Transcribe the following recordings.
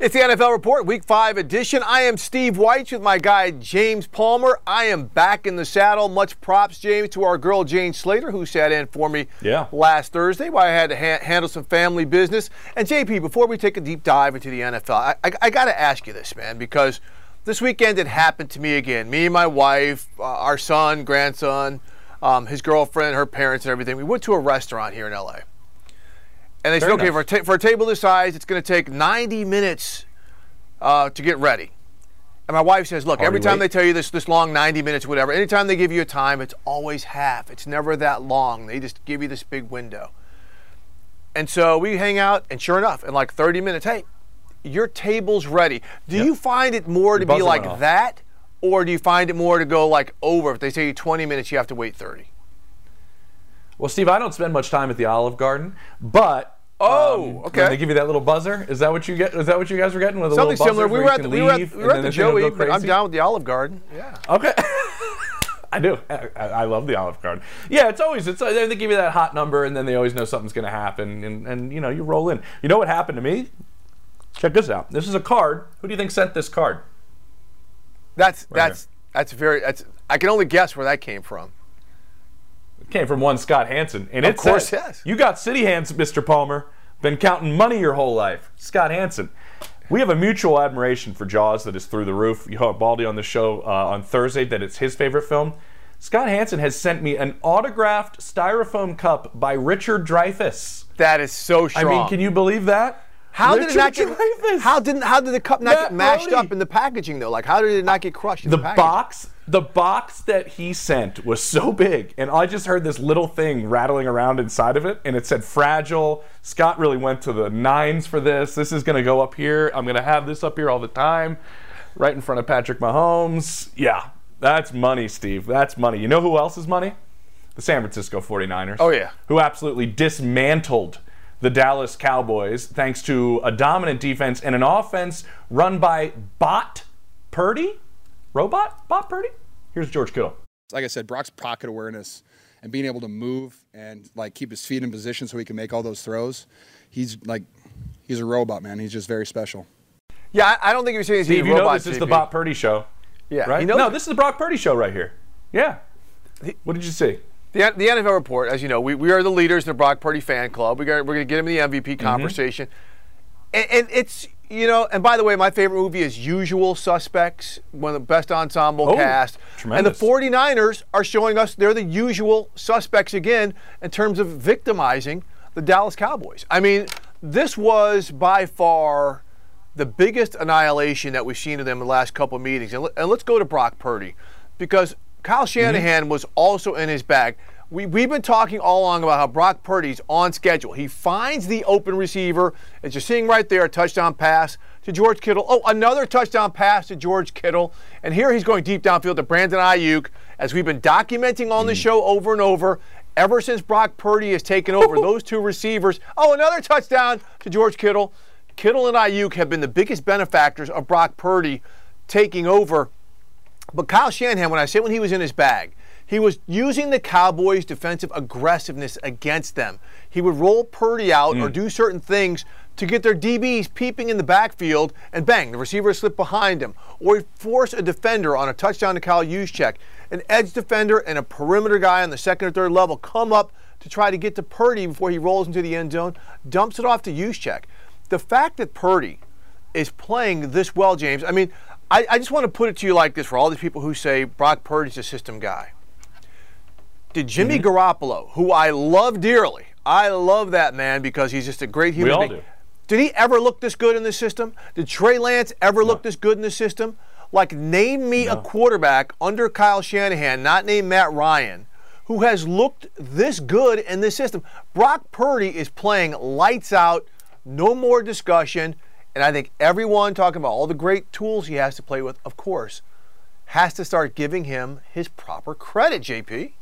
It's the NFL Report, Week 5 edition. I am Steve Wyche with my guy James Palmer. I am back in the saddle. Much props, James, to our girl Jane Slater, who sat in for me Yeah. last Thursday while I had to ha- handle some family business. And JP, before we take a deep dive into the NFL, I, I, I got to ask you this, man, because this weekend it happened to me again. Me and my wife, uh, our son, grandson, um, his girlfriend, her parents, and everything. We went to a restaurant here in LA. And they Very said, okay, for a, ta- for a table this size, it's going to take 90 minutes uh, to get ready. And my wife says, look, every time they tell you this this long 90 minutes, whatever, anytime they give you a time, it's always half. It's never that long. They just give you this big window. And so we hang out, and sure enough, in like 30 minutes, hey, your table's ready. Do Yep. you find it more to be like that, or do you find it more to go like over? If they say you 20 minutes, you have to wait 30. Well, Steve, I don't spend much time at the Olive Garden, but Oh, um, okay. When they give you that little buzzer, is that what you get? Is that what you guys were getting with a Something little buzzer similar. We were the, we were at, we were at the this thing will Joey, but I'm down with the Olive Garden. Yeah. Okay. I do. I, I love the Olive Garden. Yeah, it's always it's they give you that hot number, and then they always know something's going to happen, and and you know you roll in. You know what happened to me? Check this out. This is a card. Who do you think sent this card? That's Right that's that's very that's I can only guess where that came from. Came from one Scott Hanson, and Of it course, says, yes. "You got city hands, Mr. Palmer. Been counting money your whole life." Scott Hanson. We have a mutual admiration for Jaws that is through the roof. You heard Baldy on the show uh, on Thursday that it's his favorite film. Scott Hanson has sent me an autographed styrofoam cup by Richard Dreyfuss. That is so strong. I mean, can you believe that? How Richard did it not get? Dreyfuss. How didn't? How did the cup not Matt get mashed Brody. up in the packaging though? Like, how did it not get crushed in the, the box the box that he sent was so big and i just heard this little thing rattling around inside of it and it said fragile scott really went to the nines for this this is going to go up here i'm going to have this up here all the time right in front of patrick mahomes yeah that's money steve that's money you know who else is money the san francisco 49ers Oh, yeah. who absolutely dismantled the Dallas Cowboys thanks to a dominant defense and an offense run by Bot Purdy? Robot? Bot Purdy? Here's George Kittle. like I said, Brock's pocket awareness and being able to move and like keep his feet in position so he can make all those throws. He's like, he's a robot, man. He's just very special. Yeah, I, I don't think you're saying he's Steve, a you know robot. this is the Bot Purdy show. Yeah, Right? he knows no, it. this is the Brock Purdy show right here. Yeah. What did you see? The, the NFL report, as you know, we, we are the leaders in the Brock Purdy fan club. We got, we're going to get him in the MVP Mm-hmm. conversation. And, and it's, you know, and by the way, my favorite movie is Usual Suspects, one of the best ensemble Oh, cast. tremendous. And the 49ers are showing us they're the usual suspects again in terms of victimizing the Dallas Cowboys. I mean, this was by far the biggest annihilation that we've seen of them in the last couple of meetings. And, let- and let's go to Brock Purdy because Kyle mm-hmm. Shanahan was also in his bag. We, we've been talking all along about how Brock Purdy's on schedule. He finds the open receiver, as you're seeing right there, a touchdown pass to George Kittle. Oh, another touchdown pass to George Kittle. And here he's going deep downfield to Brandon Aiyuk, as we've been documenting on the mm. show over and over. Ever since Brock Purdy has taken over, those two receivers. Oh, another touchdown to George Kittle. Kittle and Aiyuk have been the biggest benefactors of Brock Purdy taking over. But Kyle Shanahan, when I say when he was in his bag, he was using the Cowboys' defensive aggressiveness against them. He would roll Purdy out or mm. do certain things to get their DBs peeping in the backfield, and bang, the receiver slip behind him. Or he'd force a defender on a touchdown to Kyle Juszczyk. An edge defender and a perimeter guy on the second or third level come up to try to get to Purdy before he rolls into the end zone, dumps it off to Juszczyk. The fact that Purdy is playing this well, James. I mean, I, I just want to put it to you like this for all these people who say Brock Purdy's a system guy. Did Jimmy Mm-hmm. Garoppolo, who I love dearly, I love that man because he's just a great human we all being. do. Did he ever look this good in the system? Did Trey Lance ever look this good in the system? Like, name me a quarterback under Kyle Shanahan, not named Matt Ryan, who has looked this good in this system. Brock Purdy is playing lights out, no more discussion. And I think everyone talking about all the great tools he has to play with, of course, has to start giving him his proper credit, JP.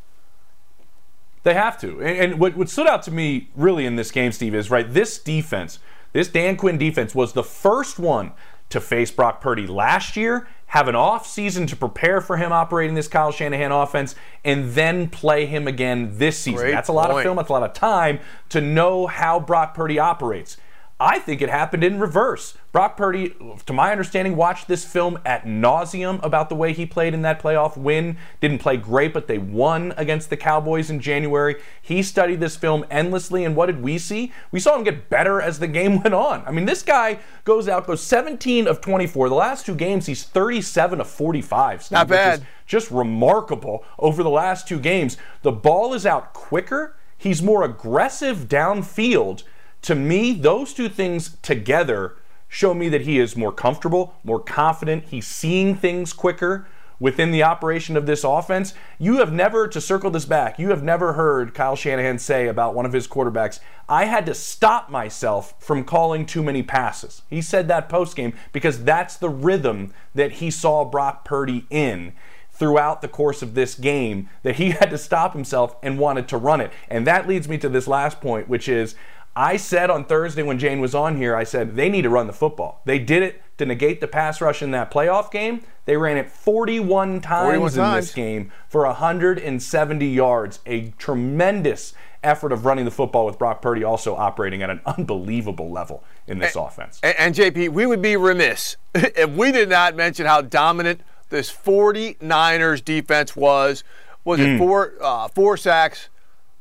They have to. And, and what, what stood out to me really in this game, Steve, is right, this defense, this Dan Quinn defense was the first one to face Brock Purdy last year, have an off season to prepare for him operating this Kyle Shanahan offense, and then play him again this season. Great that's a lot of film, that's a lot of time to know how Brock Purdy operates. I think it happened in reverse. Brock Purdy, to my understanding, watched this film at nauseum about the way he played in that playoff win. Didn't play great, but they won against the Cowboys in January. He studied this film endlessly, and what did we see? We saw him get better as the game went on. I mean, this guy goes out, goes 17 of 24. The last two games, he's 37 of 45. Steve, Not bad. just remarkable over the last two games. The ball is out quicker. He's more aggressive downfield. To me, those two things together show me that he is more comfortable, more confident. He's seeing things quicker within the operation of this offense. You have never, to circle this back, you have never heard Kyle Shanahan say about one of his quarterbacks, I had to stop myself from calling too many passes. He said that post game because that's the rhythm that he saw Brock Purdy in throughout the course of this game that he had to stop himself and wanted to run it. And that leads me to this last point, which is I said on Thursday when Jane was on here, I said they need to run the football. They did it to negate the pass rush in that playoff game. They ran it 41 times 41 in this game for 170 yards. A tremendous effort of running the football with Brock Purdy also operating at an unbelievable level in this offense. And, and JP, we would be remiss if we did not mention how dominant this 49ers defense was. Was it four uh, four sacks,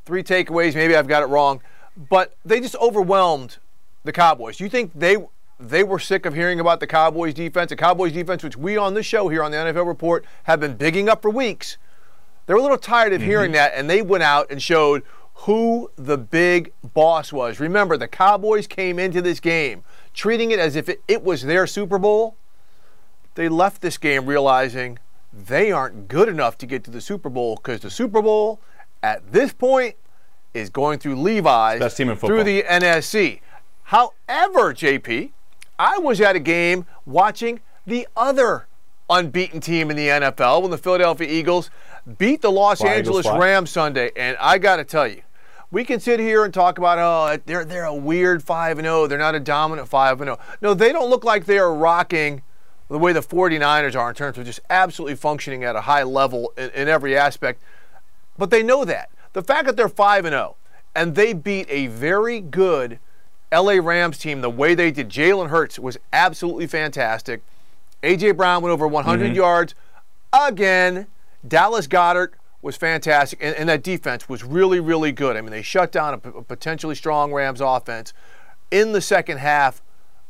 three takeaways? Maybe I've got it wrong, but they just overwhelmed the Cowboys. You think they they were sick of hearing about the Cowboys defense? The Cowboys defense, which we on the show here on the NFL Report have been bigging up for weeks. They were a little tired of hearing mm-hmm. that, and they went out and showed who the big boss was. Remember, the Cowboys came into this game treating it as if it, it was their Super Bowl. They left this game realizing they aren't good enough to get to the Super Bowl because the Super Bowl, at this point, is going through Levi's Best team in through the NFC. However, JP, I was at a game watching the other unbeaten team in the NFL when the Philadelphia Eagles beat the Los Fly, Angeles. Rams Sunday. And I got to tell you, we can sit here and talk about oh they're they're a weird 5 0, They're not a dominant 5 0. No, they don't look like they are rocking the way the 49ers are in terms of just absolutely functioning at a high level in, in every aspect. But they know that. The fact that they're 5 and 0 and they beat a very good LA Rams team the way they did. Jalen Hurts was absolutely fantastic. AJ Brown went over 100 mm-hmm. yards again. Dallas Goedert was fantastic, and, and that defense was really, really good. I mean, they shut down a, p- a potentially strong Rams offense in the second half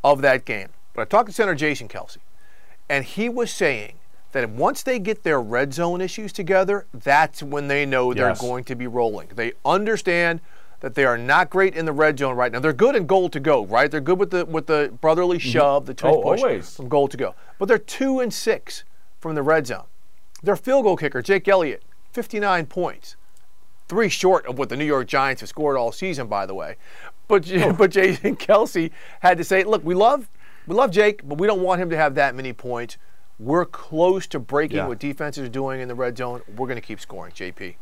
of that game. But I talked to center Jason Kelce, and he was saying that once they get their red zone issues together, that's when they know they're Yes. going to be rolling. They understand that they are not great in the red zone right now. They're good in goal to go, right? They're good with the with the brotherly mm-hmm. shove, the tush Oh, push always. from goal to go. But they're two and six from the red zone. Their field goal kicker, Jake Elliott, 59 points. Three short of what the New York Giants have scored all season, by the way. But oh. but Jason Kelce had to say, look, we love we love Jake, but we don't want him to have that many points. We're close to breaking Yeah. what defenses are doing in the red zone. We're going to keep scoring, JP.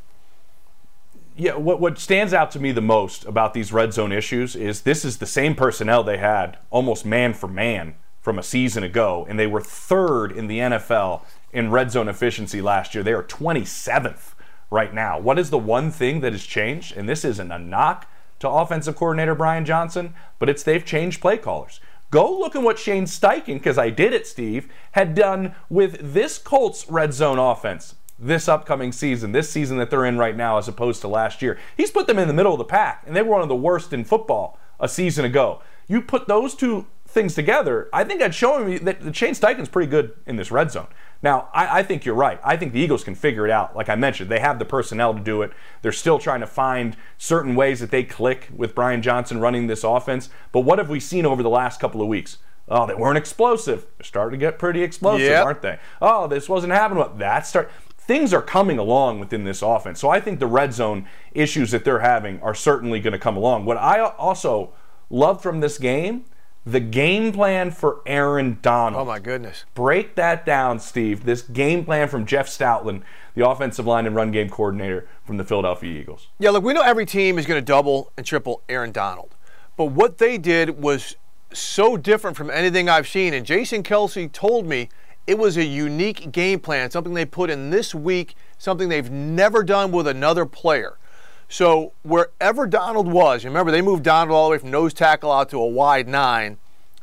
Yeah, what, what stands out to me the most about these red zone issues is this is the same personnel they had almost man for man from a season ago, and they were third in the NFL in red zone efficiency last year. They are 27th right now. What is the one thing that has changed? And this isn't a knock to offensive coordinator Brian Johnson, but it's they've changed play callers. Go look at what Shane Steichen, because I did it, Steve, had done with this Colts red zone offense this upcoming season, this season that they're in right now, as opposed to last year. He's put them in the middle of the pack, and they were one of the worst in football a season ago. You put those two things together, I think that's showing me that the Shane Steichen's pretty good in this red zone. Now, I, I think you're right. I think the Eagles can figure it out. Like I mentioned, they have the personnel to do it. They're still trying to find certain ways that they click with Brian Johnson running this offense. But what have we seen over the last couple of weeks? Oh, they weren't explosive. They're starting to get pretty explosive, Yep. aren't they? Oh, this wasn't happening. Well, That start. Things are coming along within this offense. So I think the red zone issues that they're having are certainly going to come along. What I also love from this game, the game plan for Aaron Donald. Oh my goodness. Break that down, Steve. This game plan from Jeff Stoutland, the offensive line and run game coordinator from the Philadelphia Eagles. Yeah, look, we know every team is going to double and triple Aaron Donald. But what they did was so different from anything I've seen. And Jason Kelce told me it was a unique game plan, something they put in this week, something they've never done with another player. So wherever Donald was, remember they moved Donald all the way from nose tackle out to a wide nine.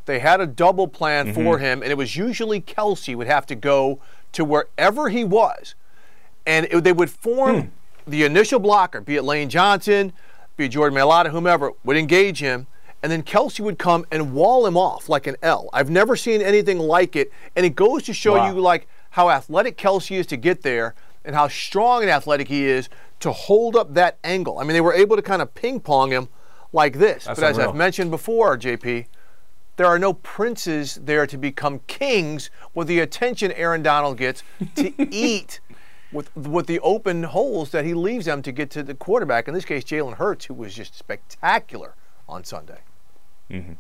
They had a double plan for mm-hmm. him, and it was usually Kelce would have to go to wherever he was and it, they would form hmm. the initial blocker, be it Lane Johnson, be it Jordan Mailata, whomever, would engage him, and then Kelce would come and wall him off like an L. I've never seen anything like it, and it goes to show Wow. you like how athletic Kelce is to get there and how strong and athletic he is to hold up that angle. I mean, they were able to kind of ping pong him like this. That's but as. I've mentioned before, JP, there are no princes there to become kings with the attention Aaron Donald gets to eat with with the open holes that he leaves them to get to the quarterback. In this case, Jalen Hurts, who was just spectacular on Sunday. Mm-hmm.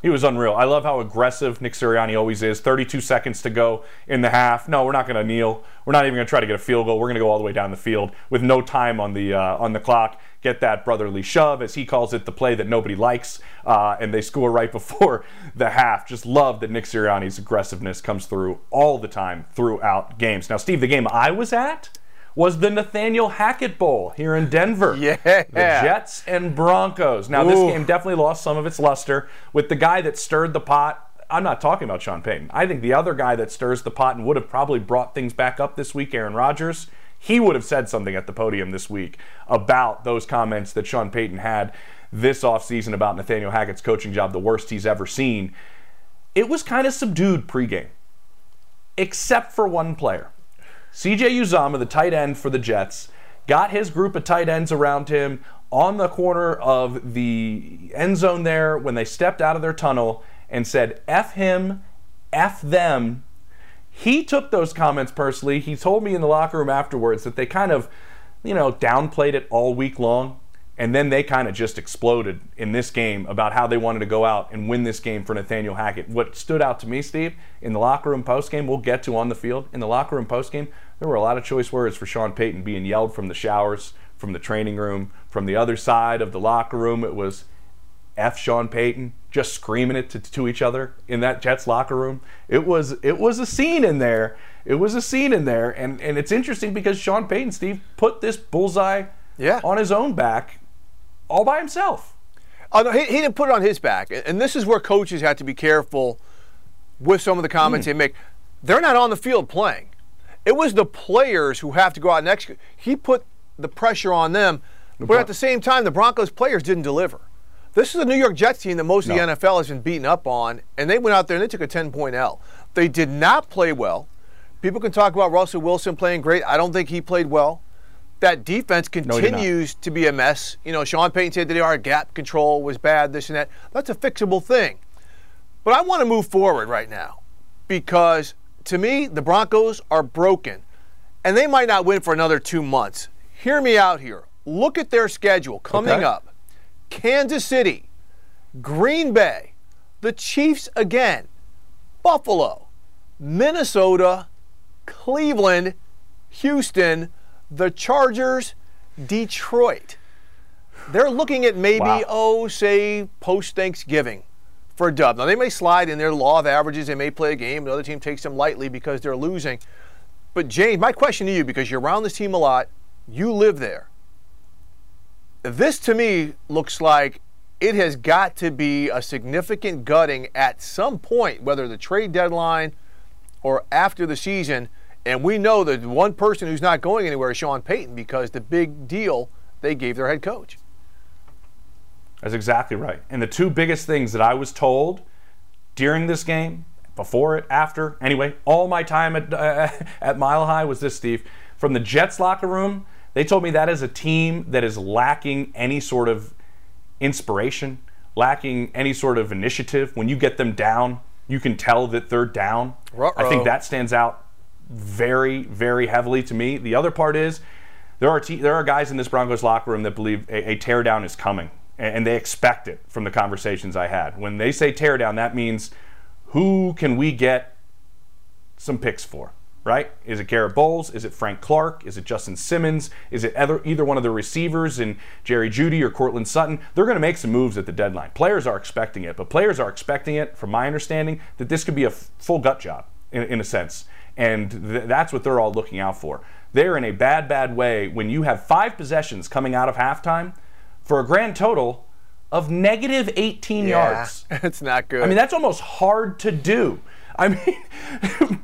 He was unreal. I love how aggressive Nick Sirianni always is. 32 seconds to go in the half. No, we're not going to kneel. We're not even going to try to get a field goal. We're going to go all the way down the field with no time on the uh, on the clock. Get that brotherly shove, as he calls it, the play that nobody likes, uh, and they score right before the half. Just love that Nick Sirianni's aggressiveness comes through all the time throughout games. Now, Steve, the game I was at was the Nathaniel Hackett Bowl here in Denver. Yeah. The Jets and Broncos. Now, this game definitely lost some of its luster with the guy that stirred the pot. I'm not talking about Sean Payton. I think the other guy that stirs the pot and would have probably brought things back up this week, Aaron Rodgers, he would have said something at the podium this week about those comments that Sean Payton had this offseason about Nathaniel Hackett's coaching job, the worst he's ever seen. It was kind of subdued pregame, except for one player. CJ Uzomah, the tight end for the Jets, got his group of tight ends around him on the corner of the end zone there when they stepped out of their tunnel and said, F him, F them. He took those comments personally. He told me in the locker room afterwards that they kind of, you know, downplayed it all week long. And then they kind of just exploded in this game about how they wanted to go out and win this game for Nathaniel Hackett. What stood out to me, Steve, in the locker room post game, we'll get to on the field. In the locker room post game, there were a lot of choice words for Sean Payton being yelled from the showers, from the training room, from the other side of the locker room. It was F Sean Payton, just screaming it to, to each other in that Jets locker room. It was it was a scene in there. It was a scene in there, and and it's interesting because Sean Payton, Steve, put this bullseye Yeah. on his own back, all by himself. Oh, no, he, he didn't put it on his back. And- this is where coaches have to be careful with some of the comments hmm. they make. They're not on the field playing. It was the players who have to go out and execute. He put the pressure on them, but at the same time, the Broncos players didn't deliver. This is a New York Jets team that most of the NFL has been beaten up on, and they went out there and they took a 10 point L. They did not play well. People can talk about Russell Wilson playing great. I don't think he played well. That defense continues to be a mess. You know, Sean Payton said today our gap control was bad, this and that. That's a fixable thing. But I want to move forward right now because to me, the Broncos are broken and they might not win for another two months. Hear me out here. Look at their schedule coming Okay. up Kansas City, Green Bay, the Chiefs again, Buffalo, Minnesota, Cleveland, Houston, the Chargers, Detroit. They're looking at maybe, Wow. oh, say, post Thanksgiving for a dub. Now, they may slide in their law of averages. They may play a game. The other team takes them lightly because they're losing. But, James, my question to you, because you're around this team a lot, you live there. This to me looks like it has got to be a significant gutting at some point, whether the trade deadline or after the season. And we know that one person who's not going anywhere is Sean Payton because the big deal they gave their head coach. That's exactly right. And the two biggest things that I was told during this game, before it, after, anyway, all my time at, uh, at Mile High was this, Steve. From the Jets locker room, they told me that is a team that is lacking any sort of inspiration, lacking any sort of initiative. When you get them down, you can tell that they're down. I Ruh-roh. think that stands out very, very heavily to me. The other part is there are there are guys in this Broncos locker room that believe a, a teardown is coming, and, and they expect it from the conversations I had. When they say teardown, that means who can we get some picks for? Right? Is it Garett Bolles? Is it Frank Clark? Is it Justin Simmons? Is it either, either one of the receivers in Jerry Jeudy or Courtland Sutton? They're going to make some moves at the deadline. Players are expecting it, but players are expecting it, from my understanding, that this could be a full gut job in, in a sense. And th- that's what they're all looking out for. They're in a bad, bad way when you have five possessions coming out of halftime for a grand total of negative 18 yards. it's not good. I mean, that's almost hard to do. I mean,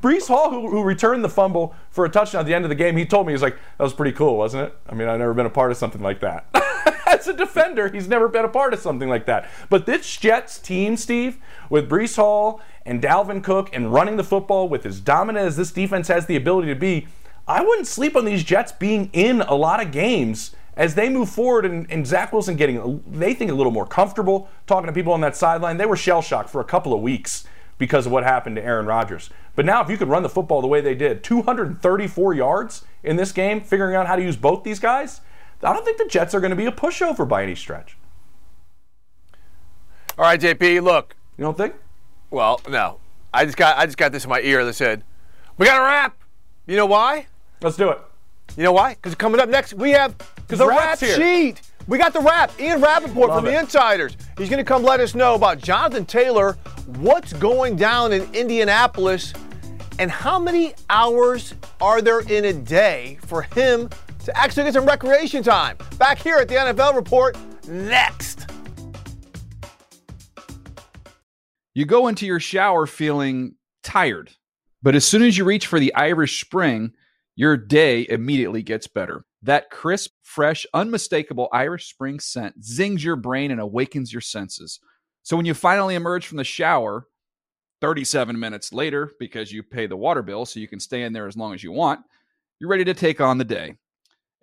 Breece Hall, who, who returned the fumble for a touchdown at the end of the game, he told me, he's like, that was pretty cool, wasn't it? I mean, I've never been a part of something like that. As a defender, he's never been a part of something like that. But this Jets team, Steve, with Breece Hall and Dalvin Cook and running the football with as dominant as this defense has the ability to be, I wouldn't sleep on these Jets being in a lot of games as they move forward and, and Zach Wilson getting, they think, a little more comfortable talking to people on that sideline. They were shell shocked for a couple of weeks because of what happened to Aaron Rodgers. But now, if you could run the football the way they did, 234 yards in this game, figuring out how to use both these guys, I don't think the Jets are going to be a pushover by any stretch. All right, JP, look. You don't think? Well, no. I just got I just got this in my ear that said, "We got a wrap." You know why? Let's do it. You know why? Because coming up next, we have the the rap here. sheet. We got the rap. Ian Rapoport Love from the. Insiders. He's going to come let us know about Jonathan Taylor, what's going down in Indianapolis, and how many hours are there in a day for him to actually get some recreation time. Back here at the NFL Report next. You go into your shower feeling tired, but as soon as you reach for the Irish Spring, your day immediately gets better. That crisp, fresh, unmistakable Irish Spring scent zings your brain and awakens your senses. So when you finally emerge from the shower, 37 minutes later, because you pay the water bill so you can stay in there as long as you want, you're ready to take on the day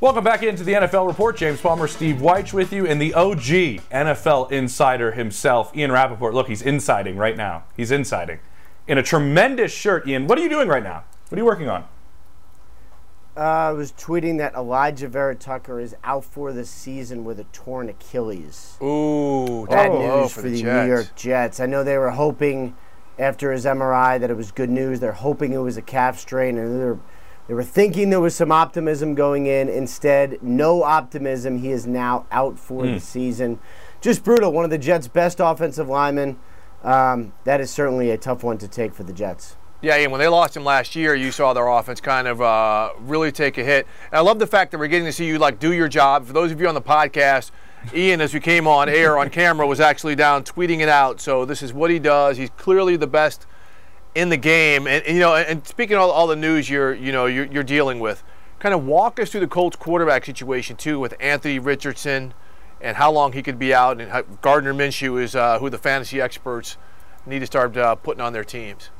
Welcome back into the NFL Report. James Palmer, Steve Wyche with you, and the OG NFL insider himself, Ian Rapoport. Look, he's insiding right now. He's insiding. In a tremendous shirt, Ian. What are you doing right now? What are you working on? Uh, I was tweeting that Alijah Vera-Tucker is out for the season with a torn Achilles. Ooh, Bad oh, news for, the, New York Jets. I know they were hoping after his MRI that it was good news. They're hoping it was a calf strain, and they're They were thinking there was some optimism going in. Instead, no optimism. He is now out for the season. Just brutal. One of the Jets' best offensive linemen. Um, that is certainly a tough one to take for the Jets. Yeah, and when they lost him last year, you saw their offense kind of uh, really take a hit. And I love the fact that we're getting to see you like do your job. For those of you on the podcast, Ian, as we came on air on camera, was actually down tweeting it out. So this is what he does. He's clearly the best in the game. And, and, you know, and speaking of all, all the news you're you know you're, you're dealing with, kind of walk us through the Colts quarterback situation too with Anthony Richardson and how long he could be out. And how Gardner Minshew is uh, who the fantasy experts need to start uh, putting on their teams.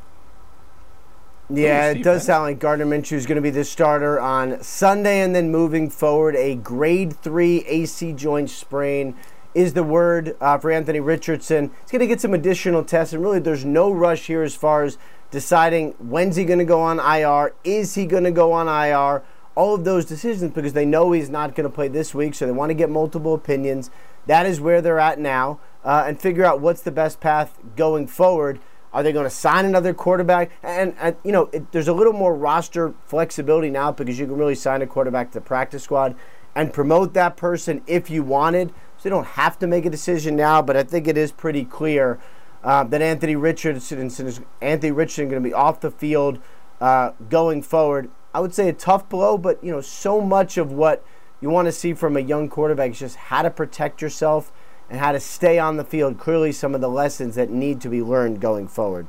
Yeah, it does sound like Gardner Minshew is going to be the starter on Sunday, and then moving forward, a grade three AC joint sprain is the word uh, for Anthony Richardson. He's going to get some additional tests, and really, there's no rush here as far as deciding when's he going to go on IR, is he going to go on IR, all of those decisions because they know he's not going to play this week, so they want to get multiple opinions. That is where they're at now, uh, and figure out what's the best path going forward. Are they going to sign another quarterback? And, and you know, it, there's a little more roster flexibility now because you can really sign a quarterback to the practice squad and promote that person if you wanted. So you don't have to make a decision now, but I think it is pretty clear uh, that Anthony Richardson is Anthony Richardson going to be off the field uh, going forward. I would say a tough blow, but you know, so much of what you want to see from a young quarterback is just how to protect yourself and how to stay on the field. Clearly, some of the lessons that need to be learned going forward.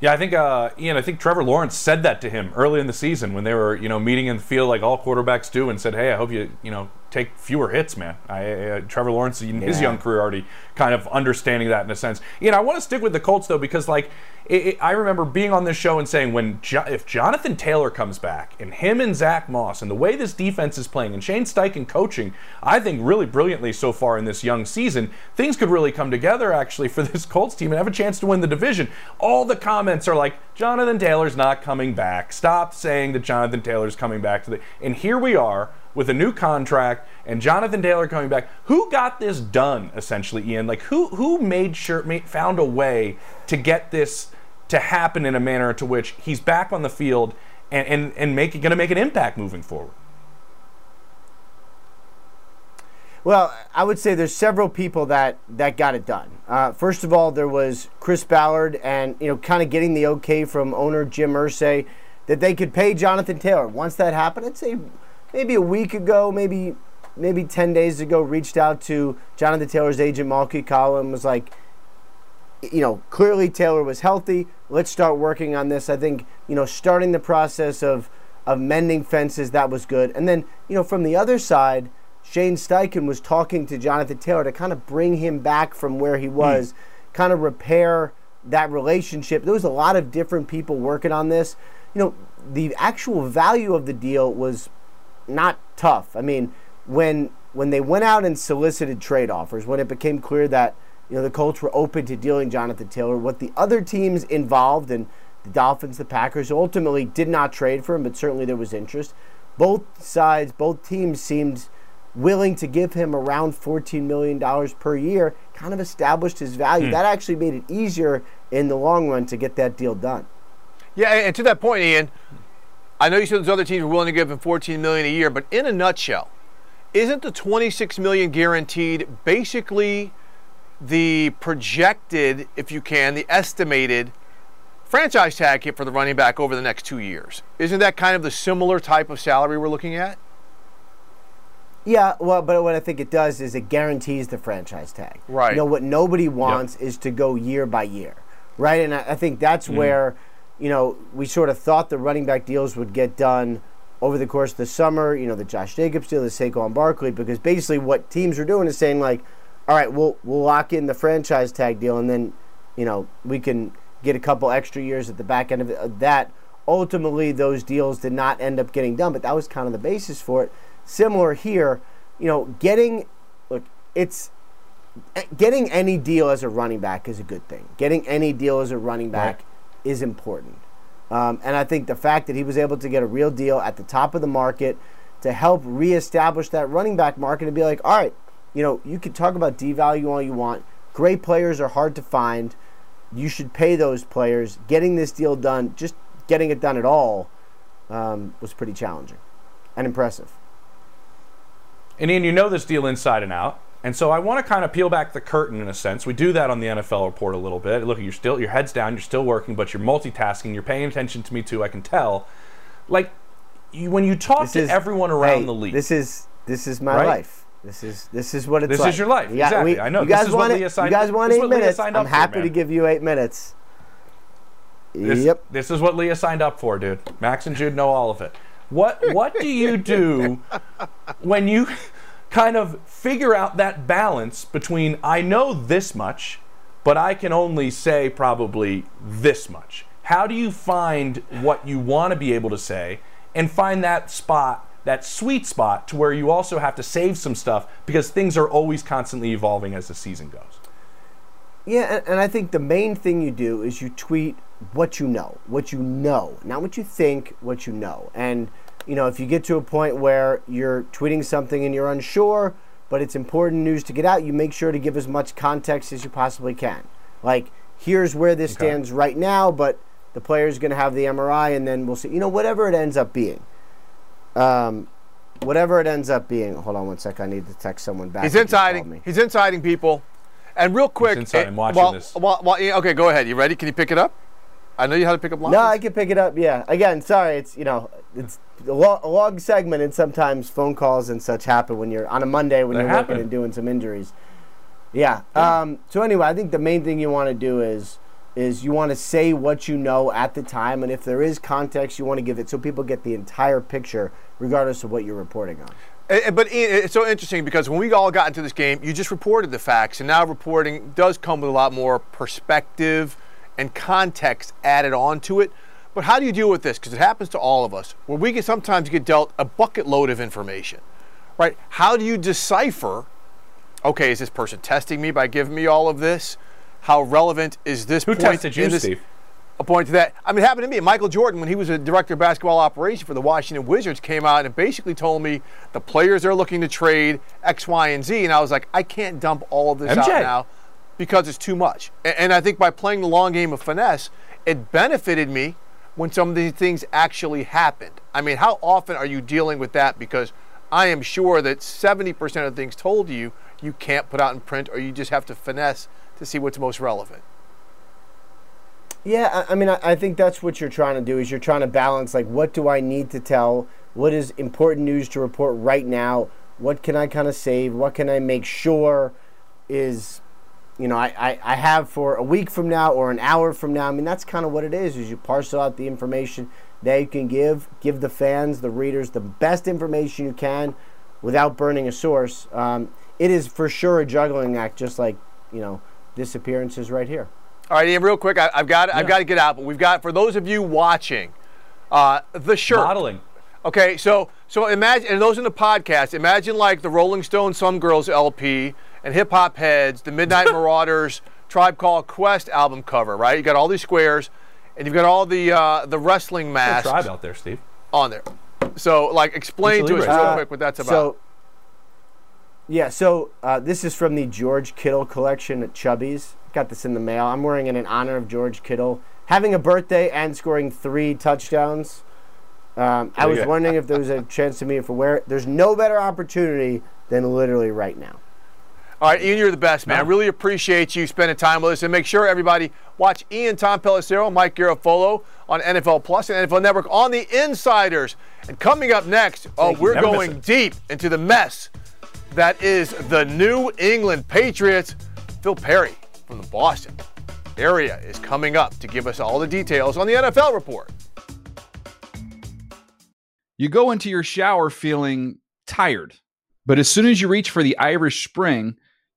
Yeah, I think uh, Ian. I think Trevor Lawrence said that to him early in the season when they were, you know, meeting in the field like all quarterbacks do, and said, "Hey, I hope you, you know, take fewer hits, man." I, uh, Trevor Lawrence in his Yeah. young career already kind of understanding that in a sense. You know, I want to stick with the Colts though because like it, it, I remember being on this show and saying when jo- if Jonathan Taylor comes back and him and Zach Moss and the way this defense is playing and Shane Steichen coaching, I think really brilliantly so far in this young season, things could really come together actually for this Colts team and have a chance to win the division. All the comments are like Jonathan Taylor's not coming back. Stop saying that Jonathan Taylor's coming back to the and here we are with a new contract and Jonathan Taylor coming back. Who got this done essentially, Ian? Like who who made sure made, found a way to get this to happen in a manner to which he's back on the field and and, and make going to make an impact moving forward. Well, I would say there's several people that that got it done. Uh, first of all, there was Chris Ballard, and you know, kind of getting the okay from owner Jim Irsay that they could pay Jonathan Taylor. Once that happened, I'd say maybe a week ago, maybe maybe 10 days ago, reached out to Jonathan Taylor's agent Malki Kawa was like, you know, clearly Taylor was healthy. Let's start working on this. I think, you know, starting the process of of mending fences, that was good. And then, you know, from the other side, Shane Steichen was talking to Jonathan Taylor to kind of bring him back from where he hmm. was, kind of repair that relationship. There was a lot of different people working on this. You know, the actual value of the deal was not tough. I mean, when when they went out and solicited trade offers, when it became clear that you know the Colts were open to dealing Jonathan Taylor, what the other teams involved and the Dolphins, the Packers ultimately did not trade for him, but certainly there was interest. Both sides, both teams seemed willing to give him around $14 million per year, kind of established his value. Hmm. That actually made it easier in the long run to get that deal done. Yeah, and to that point, Ian, I know you said those other teams were willing to give him 14 million a year, but in a nutshell, isn't the 26 million guaranteed basically the projected, if you can, the estimated franchise tag hit for the running back over the next two years? Isn't that kind of the similar type of salary we're looking at? Yeah, well, but what I think it does is it guarantees the franchise tag. Right. You know what nobody wants is to go year by year, right? And I, I think that's mm-hmm. where, you know, we sort of thought the running back deals would get done over the course of the summer. You know, the Josh Jacobs deal, the Saquon Barkley, because basically what teams are doing is saying like, all right, we'll we'll lock in the franchise tag deal, and then, you know, we can get a couple extra years at the back end of, that. Ultimately, those deals did not end up getting done, but that was kind of the basis for it. Similar here, you know, getting look, it's getting any deal as a running back is a good thing. Getting any deal as a running back is important. Um, and I think the fact that he was able to get a real deal at the top of the market to help reestablish that running back market and be like, all right, you know, you can talk about devalue all you want. Great players are hard to find. You should pay those players. Getting this deal done, just getting it done at all, um, was pretty challenging and impressive. And Ian, you know this deal inside and out. And so I want to kind of peel back the curtain in a sense. We do that on the NFL report a little bit. Look, you're still your head's down, you're still working, but you're multitasking. You're paying attention to me too. I can tell. Like you, when you talk This to is- everyone around hey, the league, This is this is my Right? life. This is this is what it's like. This like. is your life. Yeah, Exactly. we- I know. You This guys is want it- Leah signed- You guys want eight what minutes? I'm up for, happy to give you eight minutes. This, yep. This is what Leah signed up for, dude. Max and Jude know all of it. What What do you do when you kind of figure out that balance between I know this much, but I can only say probably this much? How do you find what you want to be able to say and find that spot, that sweet spot, to where you also have to save some stuff because things are always constantly evolving as the season goes? Yeah, and, I think the main thing you do is you tweet what you know, what you know, not what you think, what you know. And you know, if you get to a point where you're tweeting something and you're unsure, but it's important news to get out, you make sure to give as much context as you possibly can. Like, here's where this Okay. stands right now, but the player's going to have the MRI, and then we'll see. You know, whatever it ends up being. Um, whatever it ends up being. Hold on one sec. I need to text someone back. He's who just called insiding. me. He's insiding people. And real quick, inside. eh, I'm watching while- this. while- while- yeah, okay, go ahead. You ready? Can you pick it up? I know you how to pick up lines. No, I can pick it up. Yeah. Again, sorry. It's you know, it's a, lo- long segment, and sometimes phone calls and such happen when you're on a Monday when They you're happen. working and doing some injuries. Yeah. Um, so anyway, I think the main thing you want to do is is you want to say what you know at the time, and if there is context, you want to give it so people get the entire picture, regardless of what you're reporting on. Eh, eh, But it's so interesting because when we all got into this game, you just reported the facts, and now reporting does come with a lot more perspective and context added onto it. But how do you deal with this? Because it happens to all of us, where we can sometimes get dealt a bucket load of information, right? How do you decipher? Okay, is this person testing me by giving me all of this? How relevant is this Who point tested you, this- Steve? a point to that. I mean, it happened to me. Michael Jordan, when he was a director of basketball operation for the Washington Wizards, came out and basically told me the players are looking to trade X, Y, and Z. And I was like, I can't dump all of this MJ. out now because it's too much. And I think by playing the long game of finesse, it benefited me when some of these things actually happened. I mean, how often are you dealing with that? Because I am sure that 70% of things told you you can't put out in print or you just have to finesse to see what's most relevant. Yeah, I, mean, I think that's what you're trying to do. Is you're trying to balance like what do I need to tell? What is important news to report right now? What can I kind of save? What can I make sure is, you know, I, I, I have for a week from now or an hour from now? I mean, that's kind of what it is. Is you parcel out the information that you can give, give the fans, the readers, the best information you can, without burning a source. Um, it is for sure a juggling act, just like you know this appearance is right here. All right, Ian, real quick, I, I've got I've got to get out, but we've got for those of you watching, uh, the shirt. Modeling. Okay, so so imagine and those in the podcast, imagine like the Rolling Stone Some Girls LP and Hip Hop Heads, the Midnight Marauders, Tribe Called Quest album cover, right? You got all these squares, and you've got all the uh, the wrestling Good masks tribe out there, Steve. on there. So like explain to us real Uh, quick what that's about. So, yeah, so uh, this is from the George Kittle collection at Chubbies. Got this in the mail. I'm wearing it in honor of George Kittle having a birthday and scoring three touchdowns. Um, I was wondering if there was a chance to me for wear it. There's no better opportunity than literally right now. All right, Ian, you're the best, man. No. I really appreciate you spending time with us. And make sure everybody watch Ian, Tom Pelissero, Mike Garafolo on NFL Plus and NFL Network on the Insiders. And coming up next, oh, we're going deep into the mess that is the New England Patriots. Phil Perry from the Boston area is coming up to give us all the details on the NFL report. You go into your shower feeling tired, but as soon as you reach for the Irish Spring,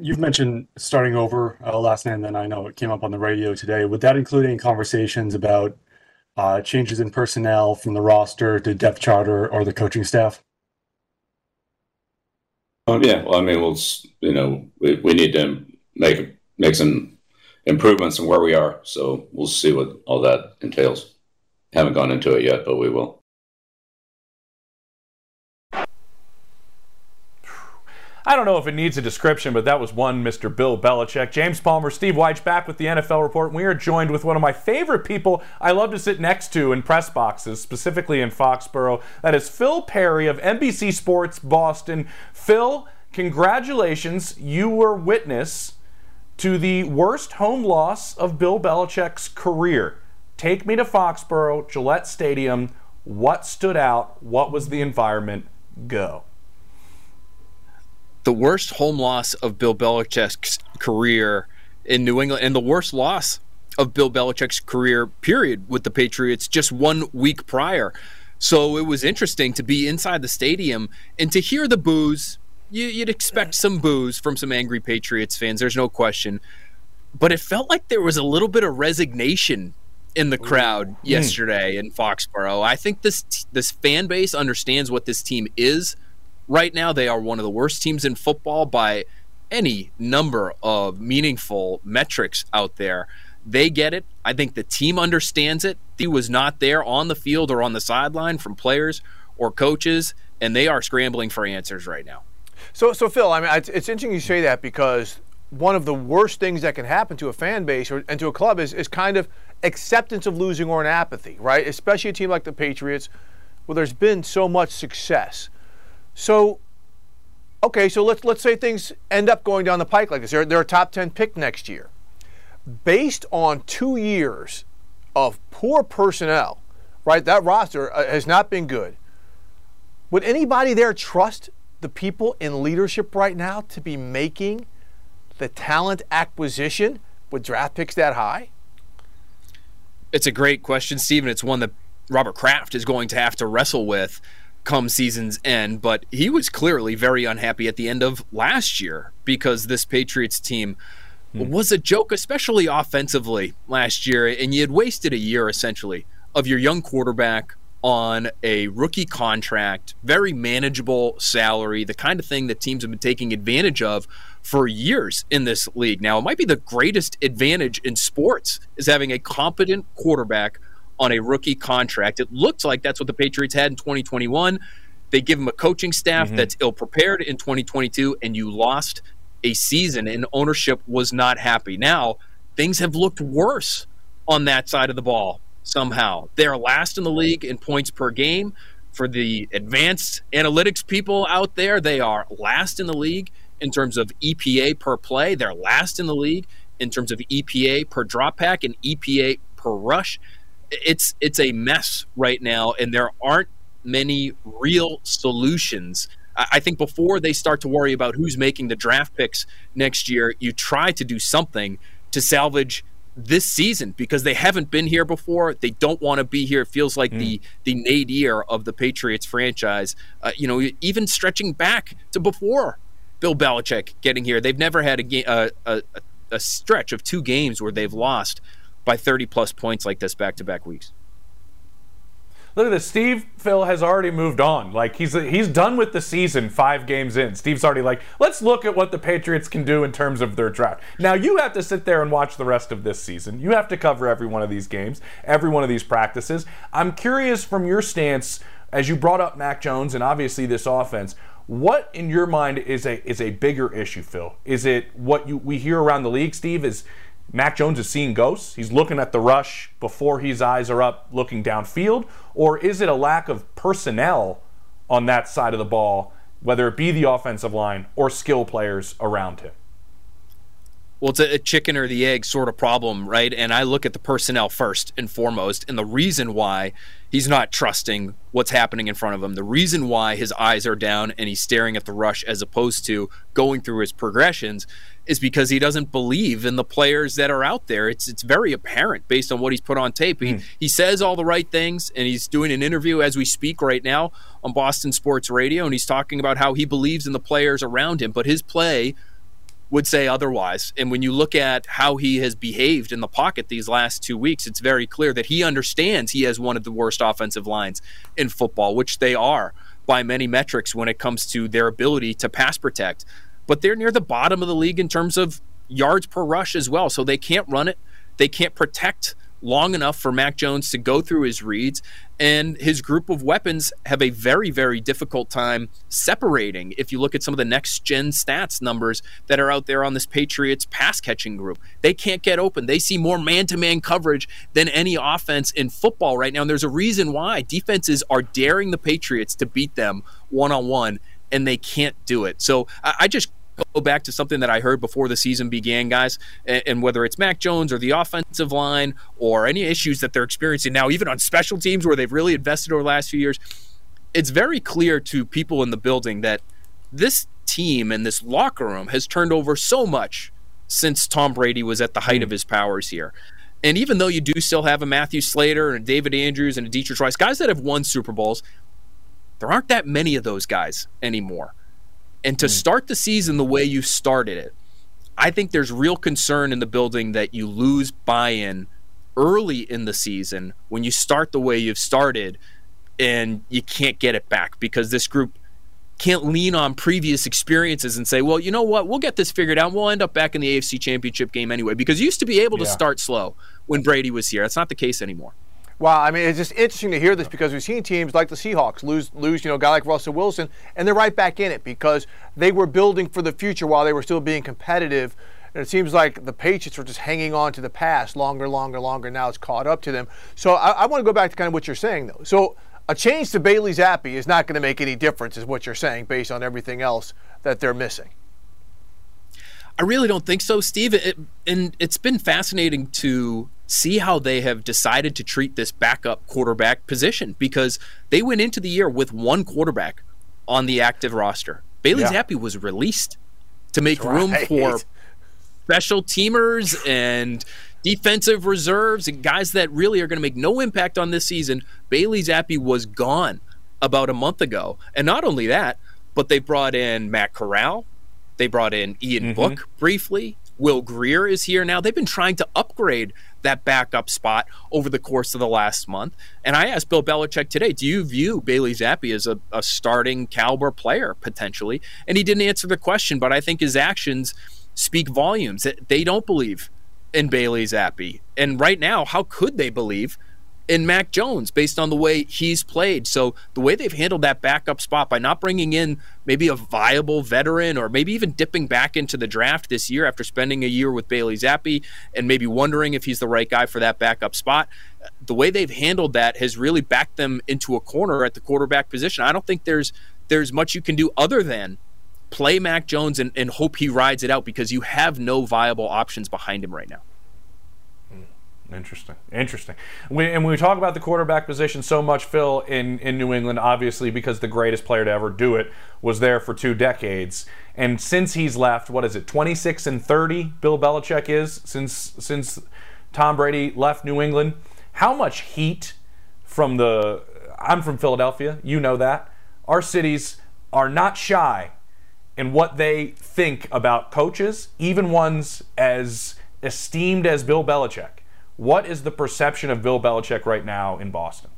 You've mentioned starting over uh, last night, then I know it came up on the radio today. Would that include any conversations about uh, changes in personnel from the roster to depth charter or the coaching staff? Oh yeah, well, I mean, we'll you know we, we need to make make some improvements in where we are, so we'll see what all that entails. Haven't gone into it yet, but we will. I don't know if it needs a description, but that was one Mr. Bill Belichick. James Palmer, Steve Wyche back with the NFL report. We are joined with one of my favorite people I love to sit next to in press boxes, specifically in Foxborough. That is Phil Perry of NBC Sports Boston. Phil, congratulations. You were witness to the worst home loss of Bill Belichick's career. Take me to Foxborough, Gillette Stadium. What stood out? What was the environment? Go the worst home loss of Bill Belichick's career in New England and the worst loss of Bill Belichick's career, period, with the Patriots just one week prior. So it was interesting to be inside the stadium and to hear the boos. You, would expect some boos from some angry Patriots fans, there's no question. But it felt like there was a little bit of resignation in the crowd mm. yesterday in Foxborough. I think this this fan base understands what this team is Right now, they are one of the worst teams in football by any number of meaningful metrics out there. They get it. I think the team understands it. He was not there on the field or on the sideline from players or coaches, and they are scrambling for answers right now. So, so Phil, I mean, it's, it's interesting you say that because one of the worst things that can happen to a fan base or, and to a club is, is kind of acceptance of losing or an apathy, right? Especially a team like the Patriots, where there's been so much success. So, okay, so let's let's say things end up going down the pike like this. They're, they're a top 10 pick next year. Based on two years of poor personnel, right? That roster uh, has not been good. Would anybody there trust the people in leadership right now to be making the talent acquisition with draft picks that high? It's a great question, Stephen. It's one that Robert Kraft is going to have to wrestle with come season's end, but he was clearly very unhappy at the end of last year because this Patriots team hmm. was a joke, especially offensively last year. And you had wasted a year essentially of your young quarterback on a rookie contract, very manageable salary, the kind of thing that teams have been taking advantage of for years in this league. Now, it might be the greatest advantage in sports is having a competent quarterback on a rookie contract. It looked like that's what the Patriots had in 2021. They give him a coaching staff mm-hmm. that's ill prepared in 2022, and you lost a season, and ownership was not happy. Now, things have looked worse on that side of the ball somehow. They're last in the league in points per game. For the advanced analytics people out there, they are last in the league in terms of EPA per play. They're last in the league in terms of EPA per dropback and EPA per rush it's it's a mess right now, and there aren't many real solutions. I think before they start to worry about who's making the draft picks next year, you try to do something to salvage this season because they haven't been here before. They don't want to be here. It feels like mm. the the nadir of the Patriots franchise. Uh, you know, even stretching back to before Bill Belichick getting here, they've never had a, game, a, a, a stretch of two games where they've lost by 30 plus points like this back to back weeks. Look at this. Steve Phil has already moved on. Like he's he's done with the season five games in. Steve's already like, let's look at what the Patriots can do in terms of their draft. Now you have to sit there and watch the rest of this season. You have to cover every one of these games, every one of these practices. I'm curious from your stance as you brought up Mac Jones and obviously this offense. What in your mind is a is a bigger issue, Phil? Is it what you we hear around the league, Steve? Is Mac Jones is seeing ghosts? He's looking at the rush before his eyes are up looking downfield? Or is it a lack of personnel on that side of the ball, whether it be the offensive line or skill players around him? Well, it's a, chicken or the egg sort of problem, right? And I look at the personnel first and foremost. And the reason why he's not trusting what's happening in front of him, the reason why his eyes are down and he's staring at the rush as opposed to going through his progressions is because he doesn't believe in the players that are out there. It's it's very apparent based on what he's put on tape. He, mm. he says all the right things, and he's doing an interview as we speak right now on Boston Sports Radio, and he's talking about how he believes in the players around him, but his play would say otherwise. And when you look at how he has behaved in the pocket these last two weeks, it's very clear that he understands he has one of the worst offensive lines in football, which they are by many metrics when it comes to their ability to pass protect. But they're near the bottom of the league in terms of yards per rush as well. So they can't run it, they can't protect long enough for Mac Jones to go through his reads, and his group of weapons have a very, very difficult time separating. If you look at some of the next gen stats numbers that are out there on this Patriots pass catching group, they can't get open. They see more man to man coverage than any offense in football right now. And there's a reason why defenses are daring the Patriots to beat them one on one and they can't do it. So I, just go back to something that I heard before the season began, guys, and, and, whether it's Mac Jones or the offensive line or any issues that they're experiencing now, even on special teams where they've really invested over the last few years, it's very clear to people in the building that this team and this locker room has turned over so much since Tom Brady was at the height of his powers here. And even though you do still have a Matthew Slater and a David Andrews and a Deatrich Wise, guys that have won Super Bowls, there aren't that many of those guys anymore. And to hmm. start the season the way you started it, I think there's real concern in the building that you lose buy in early in the season when you start the way you've started and you can't get it back because this group can't lean on previous experiences and say, well, you know what, we'll get this figured out. We'll end up back in the AFC championship game anyway because you used to be able to start slow when Brady was here. That's not the case anymore. Wow, I mean, it's just interesting to hear this because we've seen teams like the Seahawks lose, lose, you know, a guy like Russell Wilson, and they're right back in it because they were building for the future while they were still being competitive. And it seems like the Patriots were just hanging on to the past longer, longer, longer. Now it's caught up to them. So I, I want to go back to kind of what you're saying, though. So a change to Bailey Zappe is not going to make any difference, is what you're saying, based on everything else that they're missing. I really don't think so, Steve. It, and it's been fascinating to see how they have decided to treat this backup quarterback position because they went into the year with one quarterback on the active roster. Bailey yeah. Zappe was released to make right. room for special teamers and defensive reserves and guys that really are going to make no impact on this season. Bailey Zappe was gone about a month ago. And not only that, but they brought in Matt Corral. They brought in Ian mm-hmm. Book briefly. Will Grier is here now. They've been trying to upgrade that backup spot over the course of the last month. And I asked Bill Belichick today, do you view Bailey Zappe as a, a starting caliber player potentially? And he didn't answer the question, but I think his actions speak volumes. They don't believe in Bailey Zappe. And right now, how could they believe in Mac Jones based on the way he's played. So the way they've handled that backup spot by not bringing in maybe a viable veteran or maybe even dipping back into the draft this year after spending a year with Bailey Zappe and maybe wondering if he's the right guy for that backup spot. The way they've handled that has really backed them into a corner at the quarterback position. I don't think there's there's much you can do other than play Mac Jones and, and hope he rides it out because you have no viable options behind him right now. Interesting. Interesting. We, and we talk about the quarterback position so much, Phil, in, in New England, obviously, because the greatest player to ever do it was there for two decades. And since he's left, what is it, 26 and 30, Bill Belichick is, since, since Tom Brady left New England? How much heat from the. I'm from Philadelphia, you know that. Our cities are not shy in what they think about coaches, even ones as esteemed as Bill Belichick. What is the perception of Bill Belichick right now in Boston?